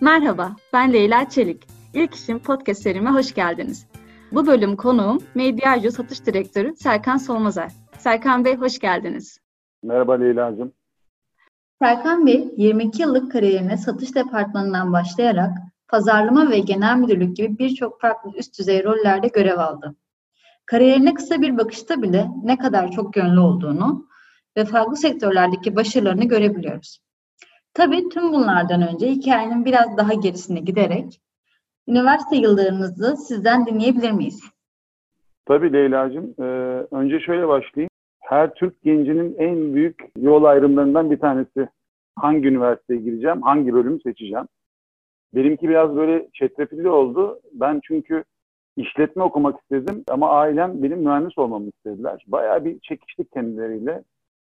Merhaba, ben Leyla Çelik. İlk işim podcast serime hoş geldiniz. Bu bölüm konuğum Mediajo Satış Direktörü Serkan Solmazer. Serkan Bey hoş geldiniz. Merhaba Leyla'cığım. Serkan Bey, 22 yıllık kariyerine satış departmanından başlayarak pazarlama ve genel müdürlük gibi birçok farklı üst düzey rollerde görev aldı. Kariyerine kısa bir bakışta bile ne kadar çok yönlü olduğunu ve farklı sektörlerdeki başarılarını görebiliyoruz. Tabii tüm bunlardan önce hikayenin biraz daha gerisine giderek üniversite yıllarınızı sizden dinleyebilir miyiz? Tabii Leyla'cığım. Ee, önce şöyle başlayayım. Her Türk gencinin en büyük yol ayrımlarından bir tanesi. Hangi üniversiteye gireceğim, hangi bölümü seçeceğim? Benimki biraz böyle çetrefilli oldu. Ben çünkü işletme okumak istedim ama ailem benim mühendis olmamı istediler. Bayağı bir çekiştik kendileriyle.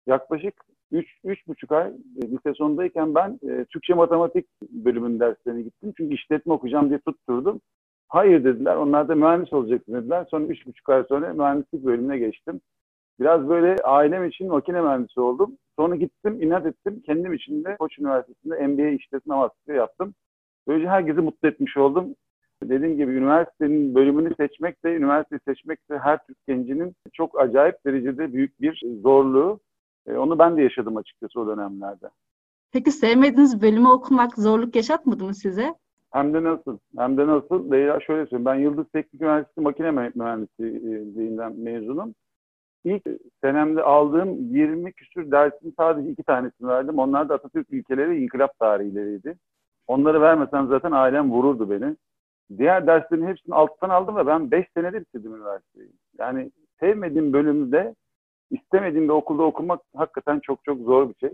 Yaklaşık 3 üç, buçuk ay e, lise sonundayken ben e, Türkçe matematik bölümünün derslerine gittim. Çünkü işletme okuyacağım diye tutturdum. Hayır dediler. Onlar da mühendis olacaksın dediler. Sonra üç buçuk ay sonra mühendislik bölümüne geçtim. Biraz böyle ailem için makine mühendisi oldum. Sonra gittim, inat ettim. Kendim için de Koç Üniversitesi'nde MBA işletme master yaptım. Böylece herkesi mutlu etmiş oldum. Dediğim gibi üniversitenin bölümünü seçmek de, üniversite seçmek de her Türk gencinin çok acayip derecede büyük bir zorluğu. E, onu ben de yaşadım açıkçası o dönemlerde. Peki sevmediğiniz bölümü okumak zorluk yaşatmadı mı size? Hem de nasıl? Hem de nasıl? Leyla şöyle söyleyeyim. Ben Yıldız Teknik Üniversitesi Makine Mühendisliğinden mezunum. İlk senemde aldığım 20 küsür dersin sadece iki tanesini verdim. Onlar da Atatürk ilkeleri ve inkılap tarihleriydi. Onları vermesen zaten ailem vururdu beni. Diğer derslerin hepsini alttan aldım ve ben 5 senede bitirdim üniversiteyi. Yani sevmediğim bölümde istemediğim bir okulda okumak hakikaten çok çok zor bir şey.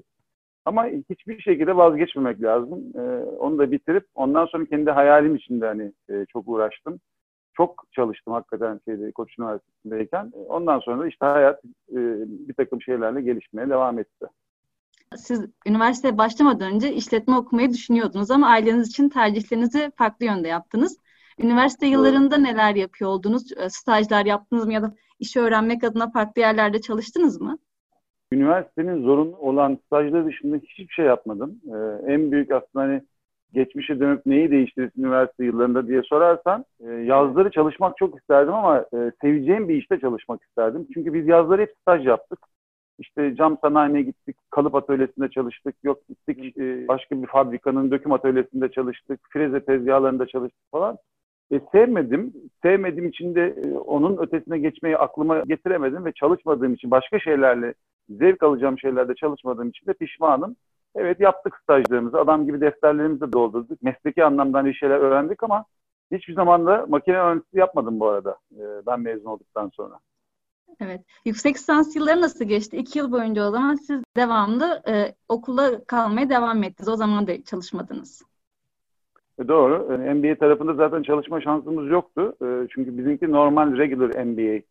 Ama hiçbir şekilde vazgeçmemek lazım. Ee, onu da bitirip ondan sonra kendi hayalim içinde hani e, çok uğraştım. Çok çalıştım hakikaten şeyde Koç Üniversitesi'ndeyken. Ondan sonra işte hayat e, bir takım şeylerle gelişmeye devam etti. Siz üniversiteye başlamadan önce işletme okumayı düşünüyordunuz ama aileniz için tercihlerinizi farklı yönde yaptınız. Üniversite yıllarında neler yapıyor oldunuz? Ee, stajlar yaptınız mı ya da işi öğrenmek adına farklı yerlerde çalıştınız mı? Üniversitenin zorunlu olan stajları dışında hiçbir şey yapmadım. Ee, en büyük aslında hani geçmişe dönüp neyi değiştirirsin üniversite yıllarında diye sorarsan e, yazları çalışmak çok isterdim ama e, seveceğim bir işte çalışmak isterdim. Çünkü biz yazları hep staj yaptık. İşte cam sanayine gittik, kalıp atölyesinde çalıştık, yok gittik e, başka bir fabrikanın döküm atölyesinde çalıştık, freze tezgahlarında çalıştık falan. E, sevmedim. Sevmediğim için de e, onun ötesine geçmeyi aklıma getiremedim ve çalışmadığım için başka şeylerle zevk alacağım şeylerde çalışmadığım için de pişmanım. Evet yaptık stajlarımızı. Adam gibi defterlerimizi de doldurduk. Mesleki anlamda bir şeyler öğrendik ama hiçbir zaman da makine mühendisliği yapmadım bu arada. E, ben mezun olduktan sonra. Evet. Yüksek lisans yılları nasıl geçti? İki yıl boyunca o zaman siz devamlı e, okulda kalmaya devam ettiniz. O zaman da çalışmadınız. E, doğru. E, MBA tarafında zaten çalışma şansımız yoktu. E, çünkü bizimki normal regular MBA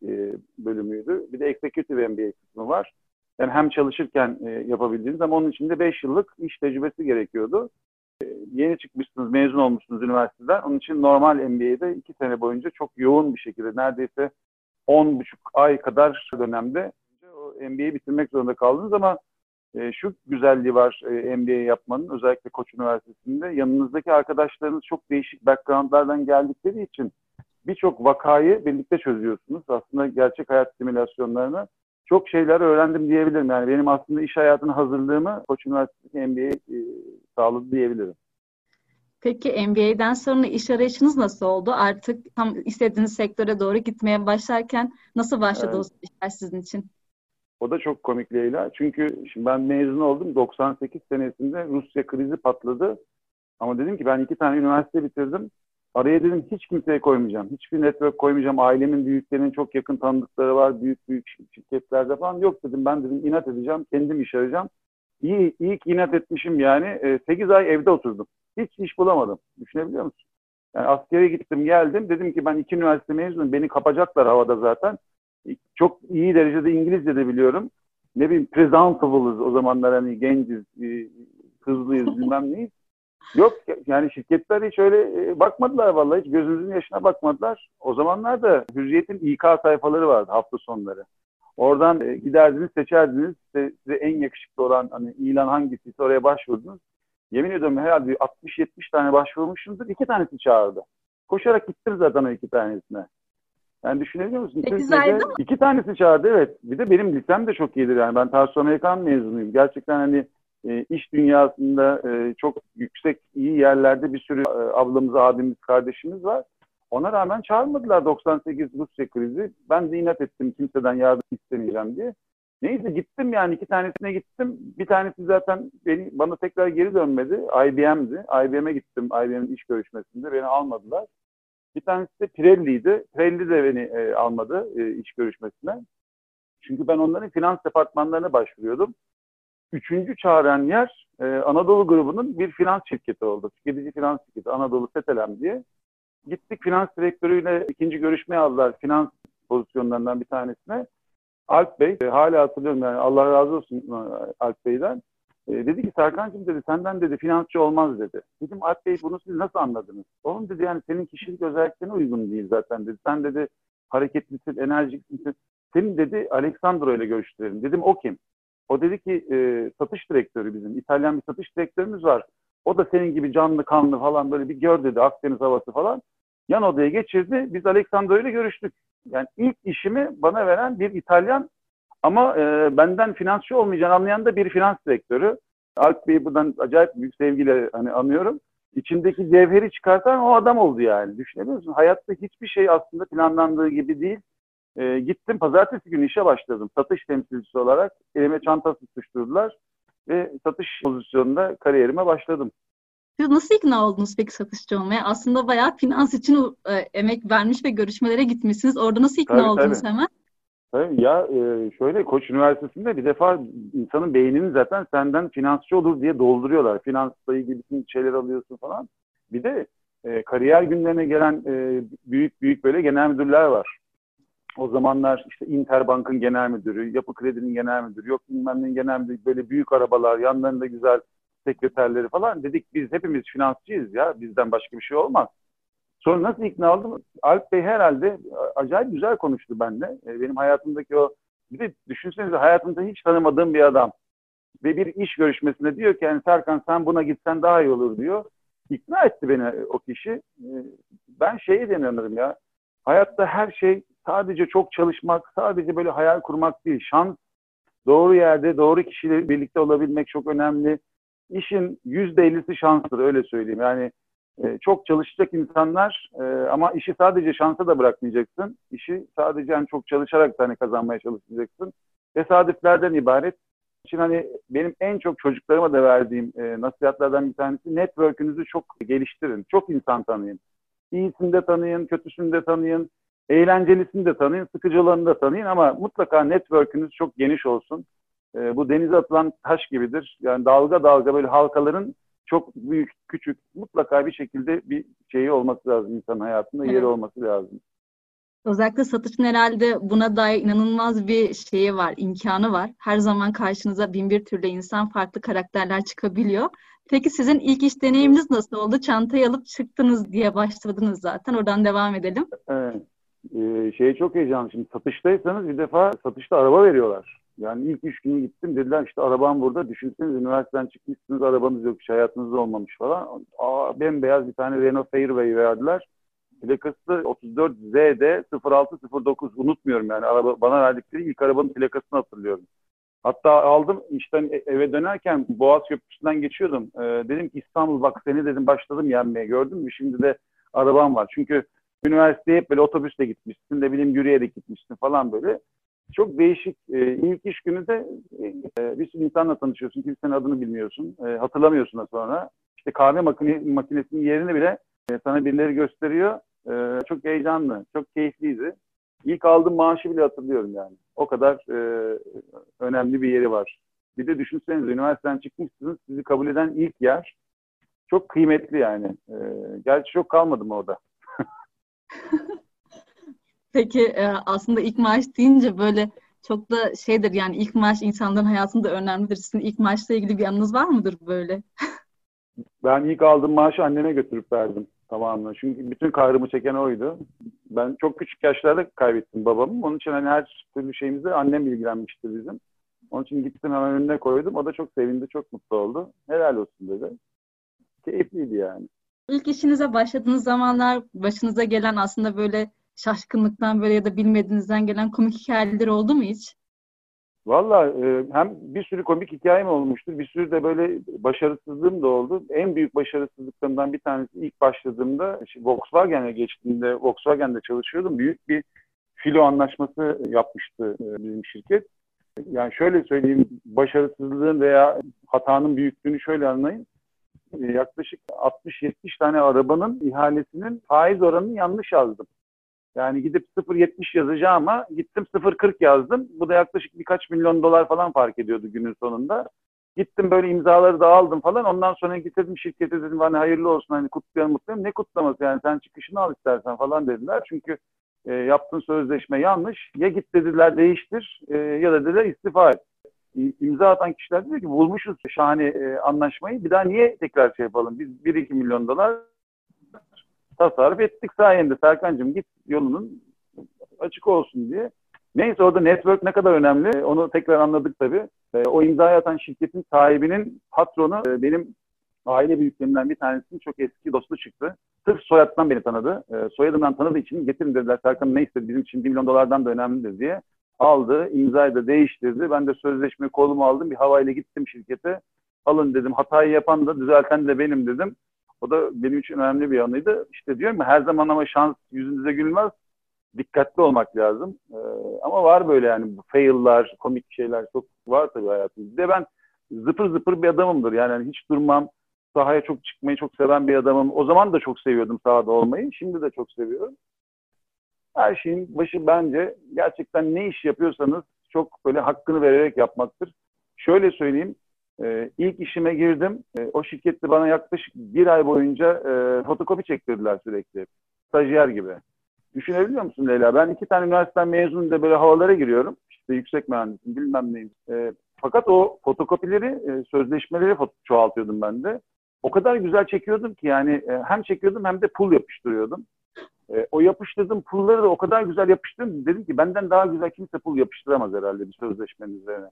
bölümüydü. Bir de executive MBA kısmı var. Yani hem çalışırken yapabildiğiniz ama onun için de 5 yıllık iş tecrübesi gerekiyordu. Yeni çıkmışsınız, mezun olmuşsunuz üniversiteden. Onun için normal MBA'de 2 sene boyunca çok yoğun bir şekilde neredeyse 10,5 ay kadar dönemde o MBA'yi bitirmek zorunda kaldınız ama e, şu güzelliği var e, MBA yapmanın özellikle Koç Üniversitesi'nde yanınızdaki arkadaşlarınız çok değişik backgroundlardan geldikleri için birçok vakayı birlikte çözüyorsunuz. Aslında gerçek hayat simülasyonlarını çok şeyler öğrendim diyebilirim. Yani benim aslında iş hayatına hazırlığımı Koç Üniversitesi MBA e, sağladı diyebilirim. Peki MBA'den sonra iş arayışınız nasıl oldu? Artık tam istediğiniz sektöre doğru gitmeye başlarken nasıl başladı evet. o işler sizin için? O da çok komik Leyla. Çünkü şimdi ben mezun oldum. 98 senesinde Rusya krizi patladı. Ama dedim ki ben iki tane üniversite bitirdim. Araya dedim hiç kimseye koymayacağım. Hiçbir network koymayacağım. Ailemin büyüklerinin çok yakın tanıdıkları var. Büyük büyük şirketlerde falan. Yok dedim ben dedim inat edeceğim. Kendim iş arayacağım. İyi, iyi ki inat etmişim yani. 8 e, ay evde oturdum. Hiç iş bulamadım. Düşünebiliyor musun? Yani askere gittim geldim. Dedim ki ben iki üniversite mezunum. Beni kapacaklar havada zaten çok iyi derecede İngilizce de biliyorum. Ne bileyim presentable'ız o zamanlar hani genciz, e, hızlıyız bilmem neyiz. Yok yani şirketler hiç öyle e, bakmadılar vallahi hiç gözümüzün yaşına bakmadılar. O zamanlar da Hürriyet'in İK sayfaları vardı hafta sonları. Oradan e, giderdiniz seçerdiniz size, size en yakışıklı olan hani ilan hangisiyse oraya başvurdunuz. Yemin ediyorum herhalde 60-70 tane başvurmuşumdur. iki tanesi çağırdı. Koşarak gittim zaten o iki tanesine. Yani düşünebiliyor musun? Türkiye'de iki tanesi çağırdı evet. Bir de benim lisem de çok iyidir yani. Ben Tarsus Amerikan mezunuyum. Gerçekten hani e, iş dünyasında e, çok yüksek iyi yerlerde bir sürü e, ablamız, abimiz, kardeşimiz var. Ona rağmen çağırmadılar 98 Rusya krizi. Ben de inat ettim kimseden yardım istemeyeceğim diye. Neyse gittim yani iki tanesine gittim. Bir tanesi zaten beni, bana tekrar geri dönmedi. IBM'di. IBM'e gittim IBM'in iş görüşmesinde. Beni almadılar. Bir tanesi de Pirelli'ydi. Pirelli de beni e, almadı e, iş görüşmesine. Çünkü ben onların finans departmanlarına başvuruyordum. Üçüncü çağıran yer e, Anadolu grubunun bir finans şirketi oldu. Tüketici finans şirketi Anadolu Setelem diye. Gittik finans direktörüyle ikinci görüşmeye aldılar finans pozisyonlarından bir tanesine. Alp Bey, e, hala hatırlıyorum yani Allah razı olsun e, Alp Bey'den. E, dedi ki Serkan'cığım dedi senden dedi finansçı olmaz dedi. Dedim Alp Bey bunu siz nasıl anladınız? Oğlum dedi yani senin kişilik özelliklerine uygun değil zaten dedi. Sen dedi hareketlisin, enerjiksin. Senin dedi Alexandro ile görüştürelim. Dedim o kim? O dedi ki e, satış direktörü bizim. İtalyan bir satış direktörümüz var. O da senin gibi canlı kanlı falan böyle bir gör dedi Akdeniz havası falan. Yan odaya geçirdi. Biz Alexandro ile görüştük. Yani ilk işimi bana veren bir İtalyan ama e, benden finansçı olmayacağını anlayan da bir finans direktörü. Alp Bey'i buradan acayip büyük sevgiyle hani anıyorum. İçindeki cevheri çıkartan o adam oldu yani. Düşünebiliyor musun? Hayatta hiçbir şey aslında planlandığı gibi değil. E, gittim pazartesi günü işe başladım. Satış temsilcisi olarak elime çanta sıkıştırdılar ve satış pozisyonunda kariyerime başladım. Siz nasıl ikna oldunuz peki satışçı olmaya? Aslında bayağı finans için e, emek vermiş ve görüşmelere gitmişsiniz. Orada nasıl ikna tabii, oldunuz tabii. hemen? Ya e, şöyle Koç Üniversitesi'nde bir defa insanın beynini zaten senden finansçı olur diye dolduruyorlar. Finansla ilgili bütün şeyler alıyorsun falan. Bir de e, kariyer günlerine gelen e, büyük büyük böyle genel müdürler var. O zamanlar işte Interbank'ın genel müdürü, Yapı Kredi'nin genel müdürü, yok bilmem neyin genel müdürü, böyle büyük arabalar, yanlarında güzel sekreterleri falan. Dedik biz hepimiz finansçıyız ya, bizden başka bir şey olmaz. Sonra nasıl ikna oldum? Alp Bey herhalde acayip güzel konuştu benimle. E, benim hayatımdaki o, bir de düşünsenize hayatımda hiç tanımadığım bir adam. Ve bir iş görüşmesinde diyor ki yani Serkan sen buna gitsen daha iyi olur diyor. İkna etti beni o kişi. E, ben şeye inanırım ya. Hayatta her şey sadece çok çalışmak, sadece böyle hayal kurmak değil. Şans, doğru yerde, doğru kişiyle birlikte olabilmek çok önemli. İşin yüzde ellisi şanstır öyle söyleyeyim. Yani e, çok çalışacak insanlar e, ama işi sadece şansa da bırakmayacaksın. İşi sadece yani çok çalışarak da hani kazanmaya çalışacaksın. Tesadüflerden ibaret. Şimdi hani benim en çok çocuklarıma da verdiğim e, nasihatlerden bir tanesi network'ünüzü çok geliştirin. Çok insan tanıyın. İyisini de tanıyın, kötüsünü de tanıyın. Eğlencelisini de tanıyın, sıkıcılarını da tanıyın ama mutlaka network'ünüz çok geniş olsun. E, bu denize atılan taş gibidir. Yani dalga dalga böyle halkaların çok büyük, küçük mutlaka bir şekilde bir şeyi olması lazım insanın hayatında, yeri olması lazım. Özellikle satışın herhalde buna dair inanılmaz bir şeyi var, imkanı var. Her zaman karşınıza bin bir türlü insan, farklı karakterler çıkabiliyor. Peki sizin ilk iş deneyiminiz nasıl oldu? Çantayı alıp çıktınız diye başladınız zaten. Oradan devam edelim. Evet. Ee, şey çok heyecanlı. Şimdi satıştaysanız bir defa satışta araba veriyorlar. Yani ilk üç günü gittim dediler işte arabam burada. Düşünsenize üniversiteden çıkmışsınız arabanız yok hiç hayatınızda olmamış falan. Aa, bembeyaz bir tane Renault Fairway verdiler. Plakası 34 ZD 0609 unutmuyorum yani araba bana verdikleri ilk arabanın plakasını hatırlıyorum. Hatta aldım işten e, eve dönerken Boğaz Köprüsü'nden geçiyordum. Ee, dedim ki İstanbul bak seni dedim başladım yenmeye gördün mü? Şimdi de arabam var. Çünkü üniversiteye hep böyle otobüsle gitmişsin, ne bileyim yürüyerek gitmişsin falan böyle. Çok değişik. E, ilk iş günü de e, bir sürü insanla tanışıyorsun. Kimsenin adını bilmiyorsun. E, hatırlamıyorsun da sonra. İşte kahve makine, makinesinin yerini bile e, sana birileri gösteriyor. E, çok heyecanlı, çok keyifliydi. İlk aldığım maaşı bile hatırlıyorum yani. O kadar e, önemli bir yeri var. Bir de düşünsenize üniversiteden çıkmışsınız, sizi kabul eden ilk yer çok kıymetli yani. E, gerçi çok kalmadım orada. Peki e, aslında ilk maaş deyince böyle çok da şeydir yani ilk maaş insanların hayatında önemlidir. Sizin ilk maaşla ilgili bir anınız var mıdır böyle? ben ilk aldığım maaşı anneme götürüp verdim tamamını. Çünkü bütün kahrımı çeken oydu. Ben çok küçük yaşlarda kaybettim babamı. Onun için hani her türlü şeyimizde annem ilgilenmişti bizim. Onun için gittim hemen önüne koydum. O da çok sevindi, çok mutlu oldu. Helal olsun dedi. keyifliydi yani. İlk işinize başladığınız zamanlar başınıza gelen aslında böyle şaşkınlıktan böyle ya da bilmediğinizden gelen komik hikayeler oldu mu hiç? Valla e, hem bir sürü komik hikayem olmuştur. Bir sürü de böyle başarısızlığım da oldu. En büyük başarısızlıklarımdan bir tanesi ilk başladığımda Volkswagen'e geçtiğimde Volkswagen'de çalışıyordum. Büyük bir filo anlaşması yapmıştı e, bizim şirket. Yani şöyle söyleyeyim başarısızlığın veya hatanın büyüklüğünü şöyle anlayın. E, yaklaşık 60-70 tane arabanın ihalesinin faiz oranını yanlış yazdım. Yani gidip 0.70 yazacağım ama gittim 0.40 yazdım. Bu da yaklaşık birkaç milyon dolar falan fark ediyordu günün sonunda. Gittim böyle imzaları da aldım falan. Ondan sonra getirdim şirkete dedim hani hayırlı olsun hani kutlayalım mutlayalım. Ne kutlaması yani sen çıkışını al istersen falan dediler. Çünkü e, yaptığın sözleşme yanlış. Ya git dediler değiştir e, ya da dediler istifa et. İmza atan kişiler diyor ki bulmuşuz şahane e, anlaşmayı. Bir daha niye tekrar şey yapalım? Biz 1-2 milyon dolar tasarruf ettik sayende Serkan'cığım git yolunun açık olsun diye. Neyse orada network ne kadar önemli onu tekrar anladık tabii. E, o imzayı atan şirketin sahibinin patronu e, benim aile büyüklerimden bir tanesinin çok eski dostu çıktı. Sırf soyadından beni tanıdı. E, soyadından tanıdığı için getirin dediler Serkan ne istedi bizim için 1 milyon dolardan da önemlidir diye. Aldı, imzayı da değiştirdi. Ben de sözleşmeyi kolumu aldım. Bir havayla gittim şirkete. Alın dedim. Hatayı yapan da düzelten de benim dedim. O da benim için önemli bir yanıydı. İşte diyorum ya her zaman ama şans yüzünüze gülmez. Dikkatli olmak lazım. Ee, ama var böyle yani fail'lar, komik şeyler çok var tabii de ben zıpır zıpır bir adamımdır. Yani hani hiç durmam. Sahaya çok çıkmayı çok seven bir adamım. O zaman da çok seviyordum sahada olmayı. Şimdi de çok seviyorum. Her şeyin başı bence gerçekten ne iş yapıyorsanız çok böyle hakkını vererek yapmaktır. Şöyle söyleyeyim, e, ilk işime girdim. E, o şirkette bana yaklaşık bir ay boyunca e, fotokopi çektirdiler sürekli. Stajyer gibi. Düşünebiliyor musun Leyla? Ben iki tane üniversiteden mezunum da böyle havalara giriyorum. İşte yüksek mühendisim bilmem neyim. E, fakat o fotokopileri, e, sözleşmeleri foto çoğaltıyordum ben de. O kadar güzel çekiyordum ki yani e, hem çekiyordum hem de pul yapıştırıyordum. E, o yapıştırdığım pulları da o kadar güzel yapıştırdım. Dedim ki benden daha güzel kimse pul yapıştıramaz herhalde bir sözleşmenin üzerine.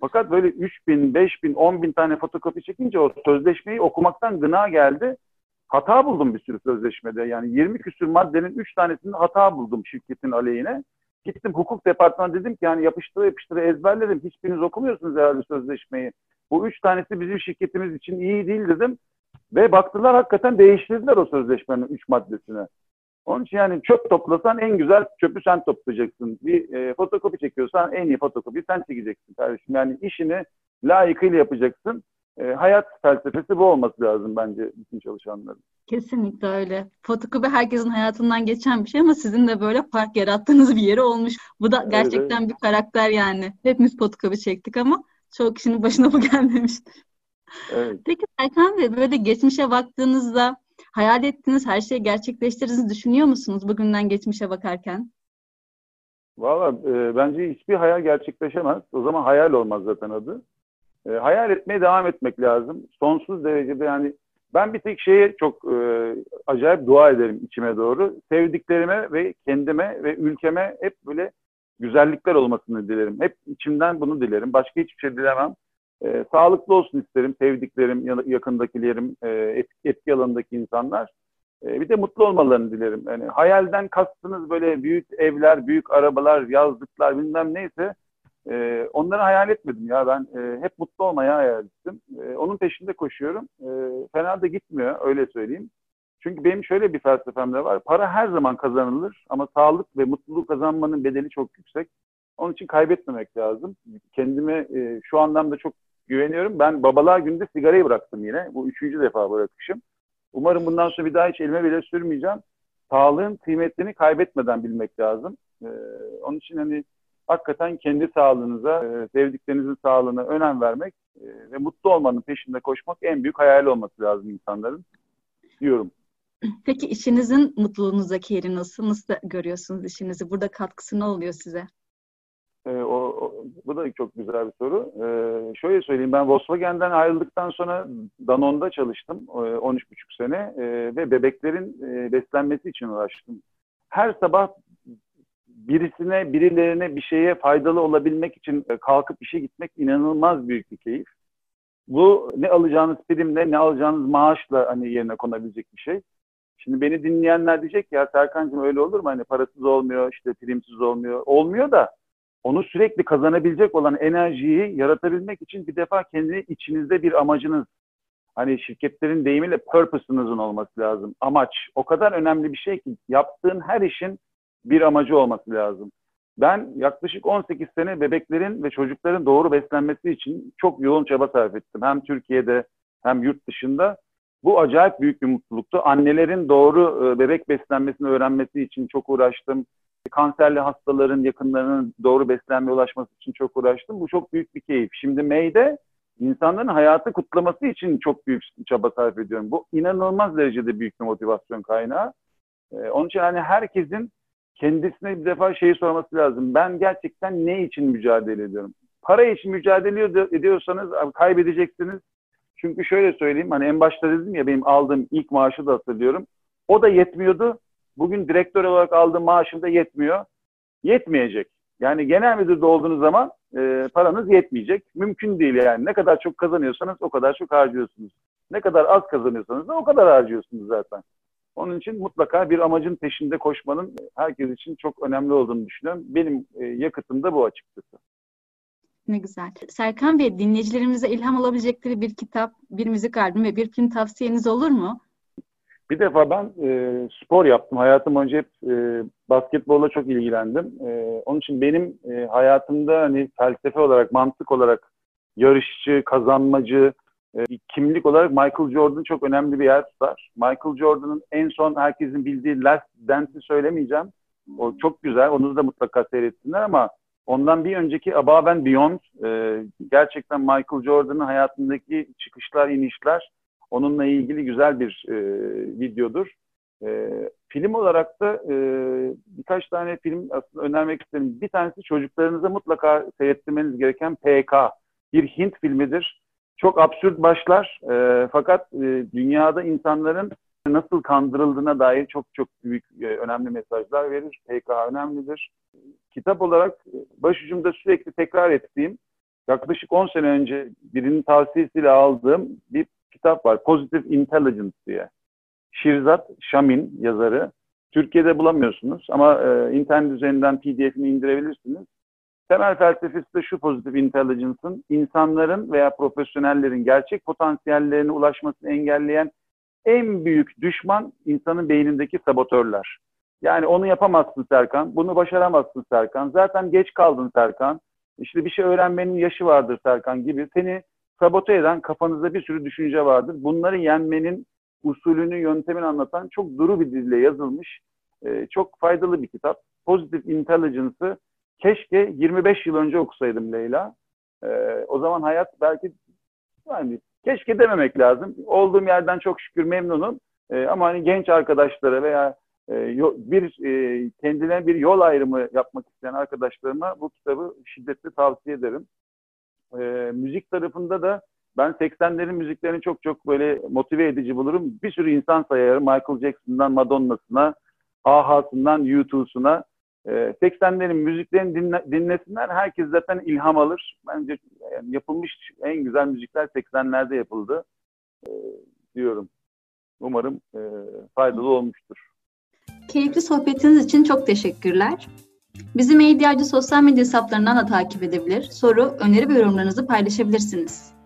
Fakat böyle 3 bin, 5 bin, 10 bin tane fotokopi çekince o sözleşmeyi okumaktan gına geldi. Hata buldum bir sürü sözleşmede. Yani 20 küsür maddenin 3 tanesinde hata buldum şirketin aleyhine. Gittim hukuk departmanı dedim ki yani yapıştıra yapıştıra ezberledim. Hiçbiriniz okumuyorsunuz herhalde sözleşmeyi. Bu üç tanesi bizim şirketimiz için iyi değil dedim. Ve baktılar hakikaten değiştirdiler o sözleşmenin üç maddesini. Onun için yani çöp toplasan en güzel çöpü sen toplayacaksın. Bir e, fotokopi çekiyorsan en iyi fotokopi sen çekeceksin kardeşim. Yani işini layıkıyla yapacaksın. E, hayat felsefesi bu olması lazım bence bütün çalışanların. Kesinlikle öyle. Fotokopi herkesin hayatından geçen bir şey ama sizin de böyle fark yarattığınız bir yeri olmuş. Bu da gerçekten evet, evet. bir karakter yani. Hepimiz fotokopi çektik ama çok kişinin başına bu gelmemiştir. Evet. Peki Erkan Bey böyle geçmişe baktığınızda hayal ettiğiniz her şeyi gerçekleştirdiğinizi düşünüyor musunuz bugünden geçmişe bakarken? Valla e, bence hiçbir hayal gerçekleşemez. O zaman hayal olmaz zaten adı. E, hayal etmeye devam etmek lazım. Sonsuz derecede yani ben bir tek şeye çok e, acayip dua ederim içime doğru. Sevdiklerime ve kendime ve ülkeme hep böyle güzellikler olmasını dilerim. Hep içimden bunu dilerim. Başka hiçbir şey dilemem. E, sağlıklı olsun isterim sevdiklerim, yakındakilerim, e, etki alanındaki insanlar. E, bir de mutlu olmalarını dilerim. Yani hayalden kastınız böyle büyük evler, büyük arabalar, yazlıklar bilmem neyse e, onları hayal etmedim ya. Ben e, hep mutlu olmayı hayal ettim. E, onun peşinde koşuyorum. E, fena da gitmiyor öyle söyleyeyim. Çünkü benim şöyle bir felsefem de var. Para her zaman kazanılır ama sağlık ve mutluluğu kazanmanın bedeli çok yüksek. Onun için kaybetmemek lazım. Kendime e, şu anlamda çok güveniyorum. Ben babalar günde sigarayı bıraktım yine. Bu üçüncü defa bırakışım. Umarım bundan sonra bir daha hiç elime bile sürmeyeceğim. Sağlığın kıymetini kaybetmeden bilmek lazım. Ee, onun için hani hakikaten kendi sağlığınıza, e, sevdiklerinizin sağlığına önem vermek e, ve mutlu olmanın peşinde koşmak en büyük hayal olması lazım insanların diyorum. Peki işinizin mutluluğunuzdaki yeri nasıl? Nasıl görüyorsunuz işinizi? Burada katkısı ne oluyor size? E, o, o, bu da çok güzel bir soru. E, şöyle söyleyeyim ben Volkswagen'den ayrıldıktan sonra Danone'da çalıştım e, 13,5 sene e, ve bebeklerin e, beslenmesi için uğraştım. Her sabah birisine, birilerine bir şeye faydalı olabilmek için e, kalkıp işe gitmek inanılmaz büyük bir keyif. Bu ne alacağınız primle ne alacağınız maaşla hani yerine konabilecek bir şey. Şimdi beni dinleyenler diyecek ya Serkan'cığım öyle olur mu? Hani parasız olmuyor, işte primsiz olmuyor. Olmuyor da onu sürekli kazanabilecek olan enerjiyi yaratabilmek için bir defa kendi içinizde bir amacınız, hani şirketlerin deyimiyle purpose'ınızın olması lazım. Amaç o kadar önemli bir şey ki yaptığın her işin bir amacı olması lazım. Ben yaklaşık 18 sene bebeklerin ve çocukların doğru beslenmesi için çok yoğun çaba sarf ettim. Hem Türkiye'de hem yurt dışında. Bu acayip büyük bir mutluluktu. Annelerin doğru e, bebek beslenmesini öğrenmesi için çok uğraştım. Kanserli hastaların yakınlarının doğru beslenmeye ulaşması için çok uğraştım. Bu çok büyük bir keyif. Şimdi May'de insanların hayatı kutlaması için çok büyük çaba sarf ediyorum. Bu inanılmaz derecede büyük bir motivasyon kaynağı. Ee, onun için hani herkesin kendisine bir defa şeyi sorması lazım. Ben gerçekten ne için mücadele ediyorum? Para için mücadele ediyorsanız kaybedeceksiniz. Çünkü şöyle söyleyeyim hani en başta dedim ya benim aldığım ilk maaşı da hatırlıyorum. O da yetmiyordu. Bugün direktör olarak aldığım maaşım da yetmiyor. Yetmeyecek. Yani genel müdürde olduğunuz zaman e, paranız yetmeyecek. Mümkün değil yani. Ne kadar çok kazanıyorsanız o kadar çok harcıyorsunuz. Ne kadar az kazanıyorsanız da o kadar harcıyorsunuz zaten. Onun için mutlaka bir amacın peşinde koşmanın herkes için çok önemli olduğunu düşünüyorum. Benim e, yakıtım da bu açıkçası. Ne güzel. Serkan Bey, dinleyicilerimize ilham olabilecekleri bir kitap, bir müzik albümü ve bir film tavsiyeniz olur mu? Bir defa ben e, spor yaptım. Hayatım önce hep e, basketbolla çok ilgilendim. E, onun için benim e, hayatımda hani felsefe olarak, mantık olarak yarışçı, kazanmacı, e, kimlik olarak Michael Jordan çok önemli bir yer tutar. Michael Jordan'ın en son herkesin bildiği Last Dance'i söylemeyeceğim. O çok güzel. Onu da mutlaka seyretsinler ama ondan bir önceki Above and Beyond e, gerçekten Michael Jordan'ın hayatındaki çıkışlar, inişler onunla ilgili güzel bir e, videodur. E, film olarak da e, birkaç tane film aslında önermek isterim. Bir tanesi çocuklarınıza mutlaka seyrettirmeniz gereken PK. Bir Hint filmidir. Çok absürt başlar e, fakat e, dünyada insanların nasıl kandırıldığına dair çok çok büyük e, önemli mesajlar verir. PK önemlidir. Kitap olarak başucumda sürekli tekrar ettiğim yaklaşık 10 sene önce birinin tavsiyesiyle aldığım bir kitap var. Positive Intelligence diye. Şirzat Şamin yazarı. Türkiye'de bulamıyorsunuz ama e, internet üzerinden PDF'ini indirebilirsiniz. Temel felsefesi de şu Positive Intelligence'ın insanların veya profesyonellerin gerçek potansiyellerine ulaşmasını engelleyen en büyük düşman insanın beynindeki sabotörler. Yani onu yapamazsın Serkan, bunu başaramazsın Serkan, zaten geç kaldın Serkan, işte bir şey öğrenmenin yaşı vardır Serkan gibi seni sabote eden kafanızda bir sürü düşünce vardır. Bunları yenmenin usulünü, yöntemini anlatan çok duru bir dille yazılmış, e, çok faydalı bir kitap. Positive Intelligence'ı keşke 25 yıl önce okusaydım Leyla. E, o zaman hayat belki yani keşke dememek lazım. Olduğum yerden çok şükür memnunum. E, ama hani genç arkadaşlara veya bir kendine bir yol ayrımı yapmak isteyen arkadaşlarıma bu kitabı şiddetle tavsiye ederim. E, müzik tarafında da ben 80'lerin müziklerini çok çok böyle motive edici bulurum. Bir sürü insan sayarım. Michael Jackson'dan Madonna'sına, Aha'sından U2'suna. E, 80'lerin müziklerini dinle, dinlesinler. Herkes zaten ilham alır. Bence yani yapılmış en güzel müzikler 80'lerde yapıldı e, diyorum. Umarım e, faydalı olmuştur. Keyifli sohbetiniz için çok teşekkürler. Bizi Medyacı sosyal medya hesaplarından da takip edebilir, soru, öneri ve yorumlarınızı paylaşabilirsiniz.